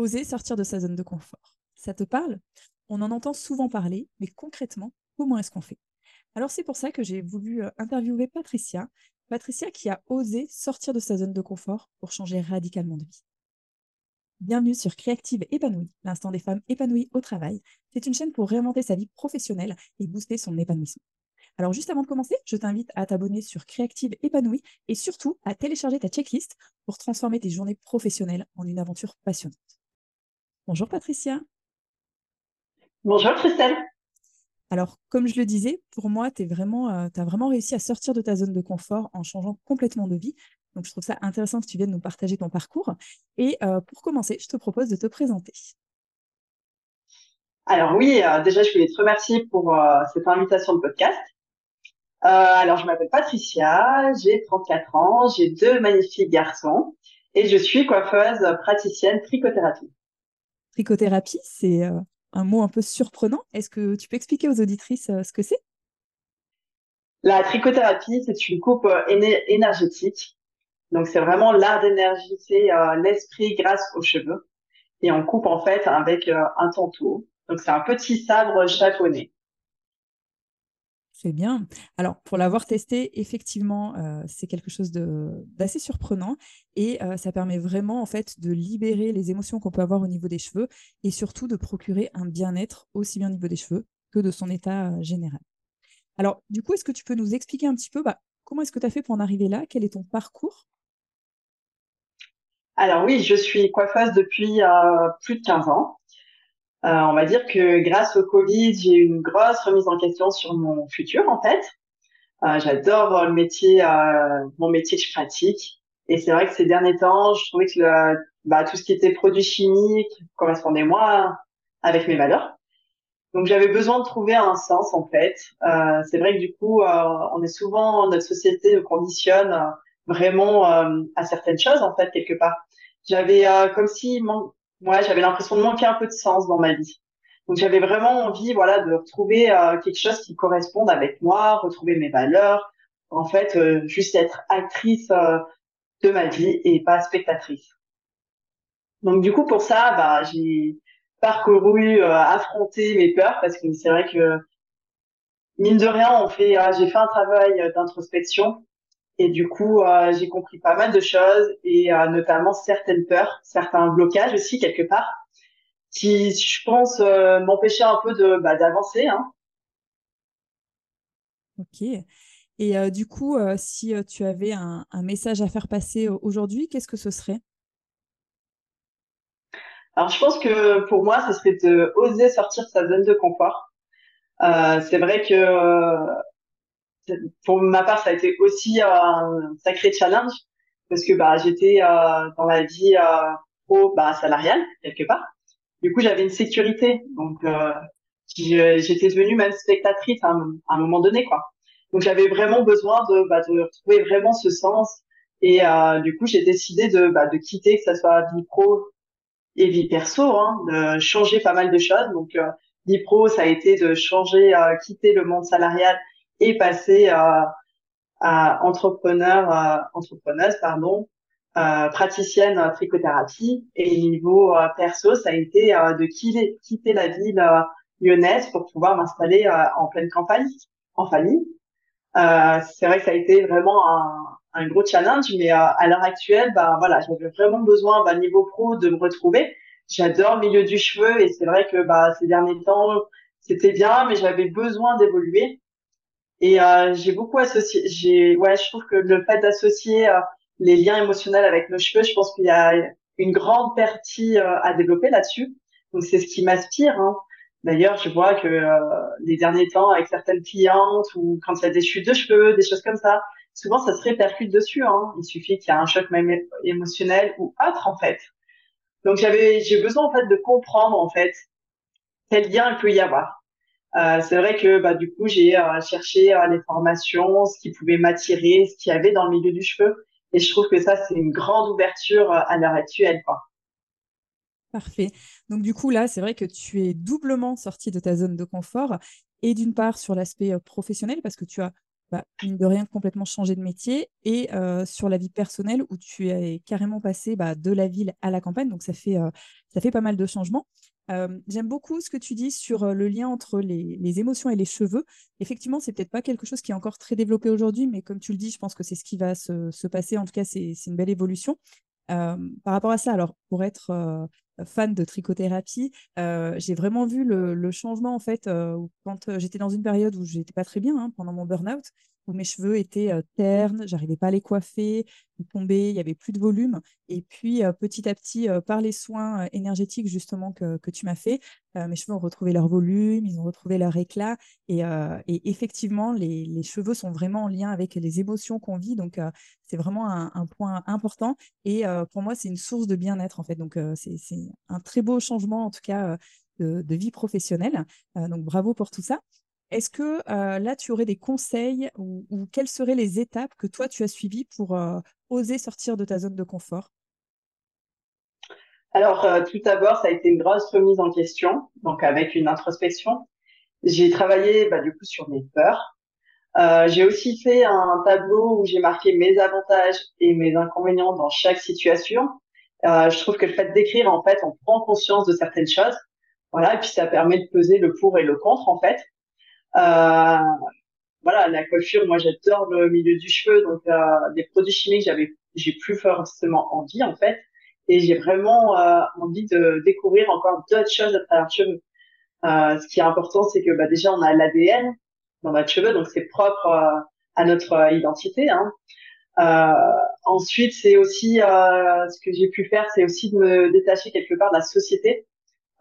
Oser sortir de sa zone de confort. Ça te parle? On en entend souvent parler, mais concrètement, comment est-ce qu'on fait? Alors c'est pour ça que j'ai voulu euh, interviewer Patricia. Patricia qui a osé sortir de sa zone de confort pour changer radicalement de vie. Bienvenue sur Créative Épanouie, l'instant des femmes épanouies au travail. C'est une chaîne pour réinventer sa vie professionnelle et booster son épanouissement. Alors juste avant de commencer, je t'invite à t'abonner sur Créative Épanouie et surtout à télécharger ta checklist pour transformer tes journées professionnelles en une aventure passionnante. Bonjour Patricia. Bonjour Christelle. Alors, comme je le disais, pour moi, tu vraiment, euh, as vraiment réussi à sortir de ta zone de confort en changeant complètement de vie. Donc, je trouve ça intéressant que tu viennes nous partager ton parcours. Et euh, pour commencer, je te propose de te présenter. Alors oui, euh, déjà, je voulais te remercier pour cette invitation de podcast. alors, je m'appelle Patricia, j'ai 34 ans, j'ai deux magnifiques garçons et je suis coiffeuse praticienne trichothérapie. Trichothérapie, c'est un mot un peu surprenant. Est-ce que tu peux expliquer aux auditrices ce que c'est? La trichothérapie, c'est une coupe énergétique. Donc, c'est vraiment l'art d'énergiser l'esprit grâce aux cheveux. Et on coupe en fait avec un tantou. Donc, c'est un petit sabre japonais. C'est bien. Alors, pour l'avoir testé, effectivement, euh, c'est quelque chose d'assez surprenant et euh, ça permet vraiment en fait de libérer les émotions qu'on peut avoir au niveau des cheveux et surtout de procurer un bien-être aussi bien au niveau des cheveux que de son état euh, général. Alors, du coup, est-ce que tu peux nous expliquer un petit peu bah, comment est-ce que tu as fait pour en arriver là? Quel est ton parcours? Alors oui, je suis coiffeuse depuis plus de 15 ans. Euh, on va dire que grâce au Covid, j'ai eu une grosse remise en question sur mon futur en fait. Euh, j'adore le métier, euh, mon métier que je pratique. Et c'est vrai que ces derniers temps, je trouvais que le, bah, tout ce qui était produits chimiques correspondait moins avec mes valeurs. Donc j'avais besoin de trouver un sens en fait. Euh, c'est vrai que du coup, on est souvent notre société conditionne vraiment à certaines choses en fait quelque part. J'avais comme si moi, j'avais l'impression de manquer un peu de sens dans ma vie. Donc j'avais vraiment envie, voilà, de retrouver euh, quelque chose qui corresponde avec moi, retrouver mes valeurs. En fait, euh, juste être actrice euh, de ma vie et pas spectatrice. Donc du coup, pour ça, bah, j'ai parcouru, affronté mes peurs parce que c'est vrai que mine de rien, on fait, j'ai fait un travail d'introspection et du coup, euh, j'ai compris pas mal de choses et euh, notamment certaines peurs, certains blocages aussi quelque part, qui, je pense, euh, m'empêchaient un peu de bah, d'avancer. Hein. Ok. Et du coup, si tu avais un, message à faire passer aujourd'hui, qu'est-ce que ce serait? Alors, je pense que pour moi, ce serait de oser sortir de sa zone de confort. c'est vrai que pour ma part, ça a été aussi un sacré challenge parce que bah j'étais euh, dans la vie euh, pro bah, salariale quelque part. Du coup, j'avais une sécurité, donc euh, j'étais devenue même spectatrice à un, moment donné, quoi. Donc j'avais vraiment besoin de, bah, retrouver vraiment ce sens. Et euh, du coup, j'ai décidé de, bah, de quitter, que ça soit vie pro et vie perso, hein, de changer pas mal de choses. Donc euh, vie pro, ça a été de changer, euh, quitter le monde salarial et passer à, à entrepreneur, à entrepreneuse, pardon, euh, praticienne trichothérapie. Et niveau euh, perso, ça a été euh, de quitter, quitter la ville lyonnaise pour pouvoir m'installer en pleine campagne, en famille. c'est vrai que ça a été vraiment un, un gros challenge, mais à l'heure actuelle, bah voilà, j'avais vraiment besoin, bah, niveau pro, de me retrouver. J'adore le milieu du cheveu et c'est vrai que bah ces derniers temps, c'était bien, mais j'avais besoin d'évoluer. Et euh, j'ai beaucoup associé. J'ai, ouais, je trouve que le fait d'associer euh, les liens émotionnels avec nos cheveux, je pense qu'il y a une grande partie euh, à développer là-dessus. Donc c'est ce qui m'inspire. Hein. D'ailleurs, je vois que les derniers temps, avec certaines clientes ou quand il y a des chutes de cheveux, des choses comme ça, souvent ça se répercute dessus. Hein. Il suffit qu'il y ait un choc même émotionnel ou autre en fait. Donc j'avais, j'ai besoin en fait de comprendre en fait quel lien il peut y avoir. Euh, c'est vrai que bah, du coup, j'ai euh, cherché euh, les formations, ce qui pouvait m'attirer, ce qu'il y avait dans le milieu du cheveu. Et je trouve que ça, c'est une grande ouverture à l'heure actuelle. Parfait. Donc du coup, là, c'est vrai que tu es doublement sorti de ta zone de confort. Et d'une part, sur l'aspect professionnel, parce que tu as bah, mine de rien, complètement changé de métier et sur la vie personnelle où tu es carrément passé bah, de la ville à la campagne. Donc, ça fait, ça fait pas mal de changements. J'aime beaucoup ce que tu dis sur le lien entre les, émotions et les cheveux. Effectivement, c'est peut-être pas quelque chose qui est encore très développé aujourd'hui, mais comme tu le dis, je pense que c'est ce qui va se, se passer. En tout cas, c'est une belle évolution. par rapport à ça, alors pour être fan de trichothérapie, j'ai vraiment vu le, changement en fait quand j'étais dans une période où j'étais pas très bien hein, pendant mon burn-out, où mes cheveux étaient ternes, j'arrivais pas à les coiffer, ils tombaient, il y avait plus de volume. Et puis petit à petit, par les soins énergétiques justement que, tu m'as fait, mes cheveux ont retrouvé leur volume, ils ont retrouvé leur éclat. Et, effectivement, les, cheveux sont vraiment en lien avec les émotions qu'on vit. Donc c'est vraiment un, point important. Et pour moi, c'est une source de bien-être en fait. Donc c'est un très beau changement en tout cas de vie professionnelle. donc bravo pour tout ça. Est-ce que euh, là, tu aurais des conseils ou, quelles seraient les étapes que toi, tu as suivies pour euh, oser sortir de ta zone de confort? Alors, euh, tout d'abord, ça a été une grosse remise en question, donc avec une introspection. J'ai travaillé bah, du coup sur mes peurs. j'ai aussi fait un tableau où j'ai marqué mes avantages et mes inconvénients dans chaque situation. je trouve que le fait d'écrire, en fait, on prend conscience de certaines choses. Voilà, et puis ça permet de peser le pour et le contre, en fait. Euh, voilà, la coiffure, moi j'adore le milieu du cheveu, donc euh, des produits chimiques, j'avais, j'ai plus forcément envie en fait, et j'ai vraiment euh, envie de découvrir encore d'autres choses à travers le cheveu. Euh, ce qui est important, c'est que bah, déjà on a l'ADN dans notre cheveu, donc c'est propre euh, à notre identité. Hein. ensuite, c'est aussi ce que j'ai pu faire, c'est aussi de me détacher quelque part de la société.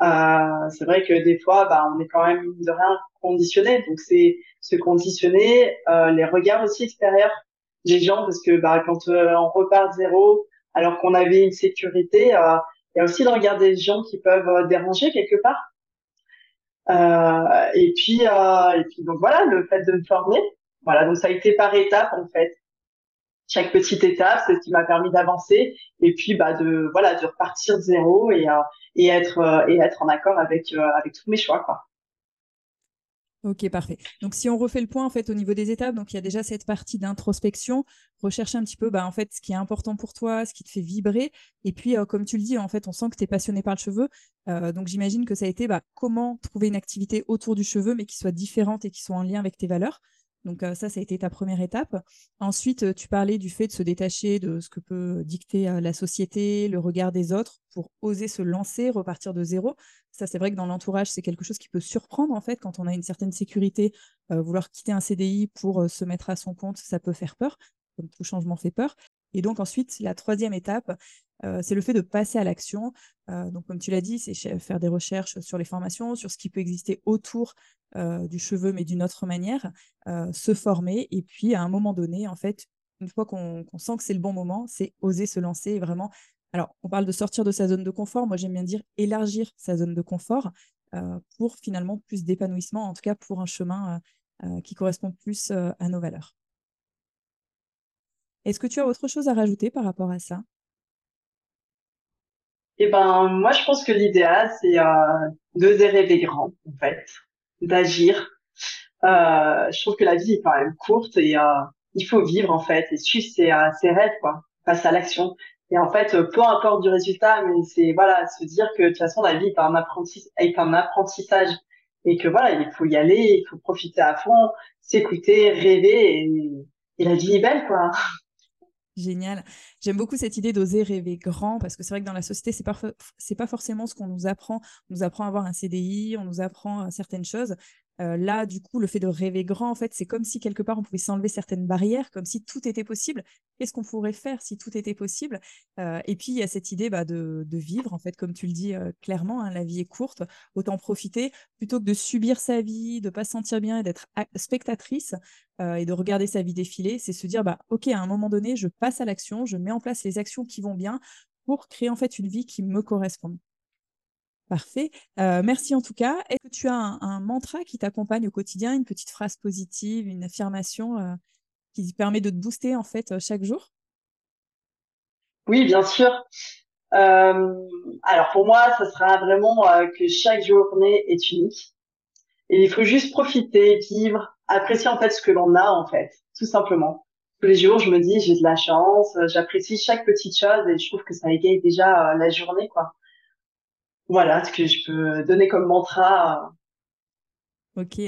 Euh, c'est vrai que des fois, bah, on est quand même de rien conditionné. Donc c'est se conditionner, euh, les regards aussi extérieurs des gens, parce que bah, quand euh, on repart de zéro, alors qu'on avait une sécurité, euh, il y a aussi le regard des gens qui peuvent euh, déranger quelque part. et puis et puis donc voilà, le fait de me former, voilà, donc ça a été par étapes en fait chaque petite étape, c'est ce qui m'a permis d'avancer et puis bah de voilà de repartir de zéro et euh, et être euh, et être en accord avec euh, avec tous mes choix. Ok, parfait. Donc, si on refait le point en fait au niveau des étapes, donc il y a déjà cette partie d'introspection, rechercher un petit peu bah, en fait ce qui est important pour toi, ce qui te fait vibrer, et puis comme tu le dis, en fait, on sent que tu es passionné par le cheveu, donc j'imagine que ça a été bah, comment trouver une activité autour du cheveu, mais qui soit différente et qui soit en lien avec tes valeurs. Donc ça, ça a été ta première étape. Ensuite, tu parlais du fait de se détacher de ce que peut dicter la société, le regard des autres, pour oser se lancer, repartir de zéro. Ça, c'est vrai que dans l'entourage, c'est quelque chose qui peut surprendre en fait quand on a une certaine sécurité. vouloir quitter un CDI pour se mettre à son compte, ça peut faire peur. Comme tout changement fait peur. Et donc ensuite, la troisième étape, c'est le fait de passer à l'action. donc comme tu l'as dit, c'est faire des recherches sur les formations, sur ce qui peut exister autour du cheveu, mais d'une autre manière, se former. Et puis à un moment donné, en fait, une fois qu'on sent que c'est le bon moment, c'est oser se lancer vraiment. Alors, on parle de sortir de sa zone de confort. Moi, j'aime bien dire élargir sa zone de confort pour finalement plus d'épanouissement, en tout cas pour un chemin qui correspond plus à nos valeurs. Est-ce que tu as autre chose à rajouter par rapport à ça? Eh ben, moi, je pense que l'idéal, c'est euh, d'oser rêver grand, en fait, d'agir. Euh, je trouve que la vie est quand même courte et euh, il faut vivre, en fait, et suivre ses, euh, ses rêves, quoi, passer à l'action. Et en fait, peu importe du résultat, mais c'est voilà, se dire que de toute façon, la vie est un, est un apprentissage et que voilà, il faut y aller, il faut profiter à fond, s'écouter, rêver et, et la vie est belle, quoi. Génial. J'aime beaucoup cette idée d'oser rêver grand parce que c'est vrai que dans la société, c'est pas, pas forcément ce qu'on nous apprend. On nous apprend à avoir un CDI, on nous apprend euh, certaines choses. Euh, là, du coup, le fait de rêver grand, en fait, c'est comme si quelque part on pouvait s'enlever certaines barrières, comme si tout était possible. Qu'est-ce qu'on pourrait faire si tout était possible? Euh, Et puis, il y a cette idée bah, de, vivre, en fait, comme tu le dis clairement, hein, la vie est courte, autant profiter plutôt que de subir sa vie, de pas se sentir bien et d'être spectatrice et de regarder sa vie défiler. C'est se dire, bah, ok, à un moment donné, je passe à l'action, je mets en place les actions qui vont bien pour créer en fait une vie qui me correspond. Parfait. Euh, merci en tout cas. Est-ce que tu as un, mantra qui t'accompagne au quotidien, une petite phrase positive, une affirmation euh, qui permet de te booster en fait euh, chaque jour? Oui, bien sûr. alors pour moi, ce sera vraiment que chaque journée est unique et il faut juste profiter, vivre, apprécier en fait ce que l'on a en fait, tout simplement. Tous les jours, je me dis j'ai de la chance, j'apprécie chaque petite chose et je trouve que ça égaye déjà la journée quoi. Voilà ce que je peux donner comme mantra Ok.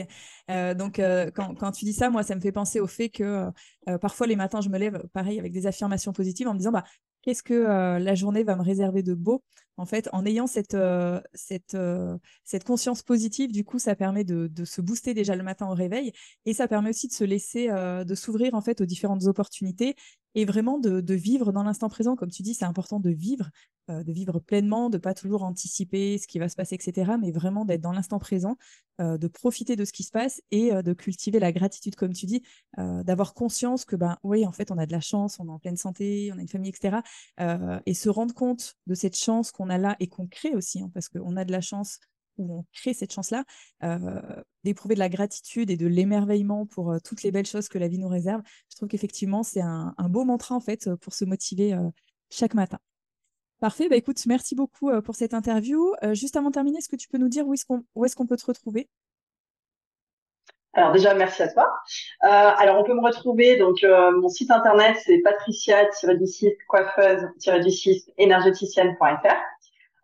Euh, donc, euh, quand, tu dis ça, moi, ça me fait penser au fait que euh, parfois, les matins, je me lève, pareil, avec des affirmations positives en me disant, bah, qu'est-ce que la journée va me réserver de beau? En fait, en ayant cette, cette, cette conscience positive, du coup, ça permet de, se booster déjà le matin au réveil et ça permet aussi de se laisser, de s'ouvrir en fait aux différentes opportunités et vraiment de vivre dans l'instant présent. Comme tu dis, c'est important de vivre, de vivre pleinement, de pas toujours anticiper ce qui va se passer, etc., mais vraiment d'être dans l'instant présent, de profiter de ce qui se passe et de cultiver la gratitude, comme tu dis, d'avoir conscience que, ben oui, en fait, on a de la chance, on est en pleine santé, on a une famille, etc. Euh, et se rendre compte de cette chance qu'on a là et qu'on crée aussi, hein, parce qu'on a de la chance ou on crée cette chance-là, euh, d'éprouver de la gratitude et de l'émerveillement pour euh, toutes les belles choses que la vie nous réserve. Je trouve qu'effectivement, c'est un, beau mantra en fait pour se motiver chaque matin. Parfait, bah écoute, merci beaucoup pour cette interview. juste avant de terminer, est-ce que tu peux nous dire où est-ce qu'on est peut te retrouver? Alors déjà, merci à toi. Euh, alors on peut me retrouver, donc euh, mon site internet c'est patricia-du-6 coiffeuse-du-6 énergéticienne.fr.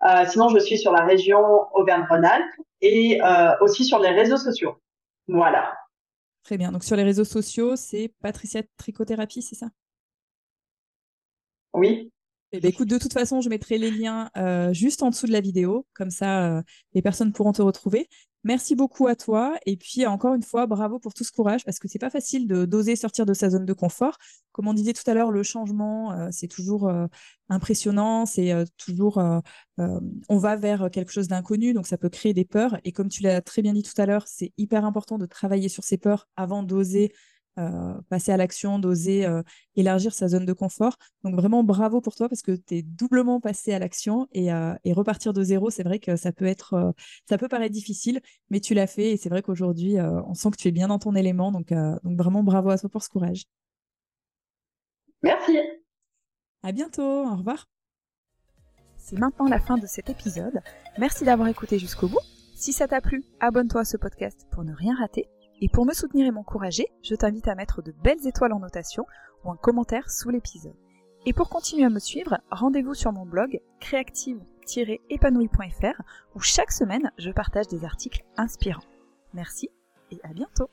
Euh, sinon, je suis sur la région Auvergne-Rhône-Alpes et euh, aussi sur les réseaux sociaux. Voilà. Très bien. Donc sur les réseaux sociaux, c'est Patricia Trichothérapie, c'est ça? Oui. Eh ben, écoute, de toute façon, je mettrai les liens euh, juste en dessous de la vidéo, comme ça, euh, les personnes pourront te retrouver. Merci beaucoup à toi. Et puis, encore une fois, bravo pour tout ce courage, parce que c'est pas facile de d'oser sortir de sa zone de confort. Comme on disait tout à l'heure, le changement, euh, c'est toujours impressionnant, c'est toujours, on va vers quelque chose d'inconnu, donc ça peut créer des peurs. Et comme tu l'as très bien dit tout à l'heure, c'est hyper important de travailler sur ces peurs avant d'oser passer à l'action, d'oser euh, élargir sa zone de confort. Donc vraiment bravo pour toi parce que tu es doublement passé à l'action et, euh, et, repartir de zéro, c'est vrai que ça peut être, ça peut paraître difficile, mais tu l'as fait et c'est vrai qu'aujourd'hui, on sent que tu es bien dans ton élément. Donc, donc vraiment bravo à toi pour ce courage. Merci. À bientôt. Au revoir. C'est maintenant la fin de cet épisode. Merci d'avoir écouté jusqu'au bout. Si ça t'a plu, abonne-toi à ce podcast pour ne rien rater. Et pour me soutenir et m'encourager, je t'invite à mettre de belles étoiles en notation ou un commentaire sous l'épisode. Et pour continuer à me suivre, rendez-vous sur mon blog créative-épanouie.fr où chaque semaine je partage des articles inspirants. Merci et à bientôt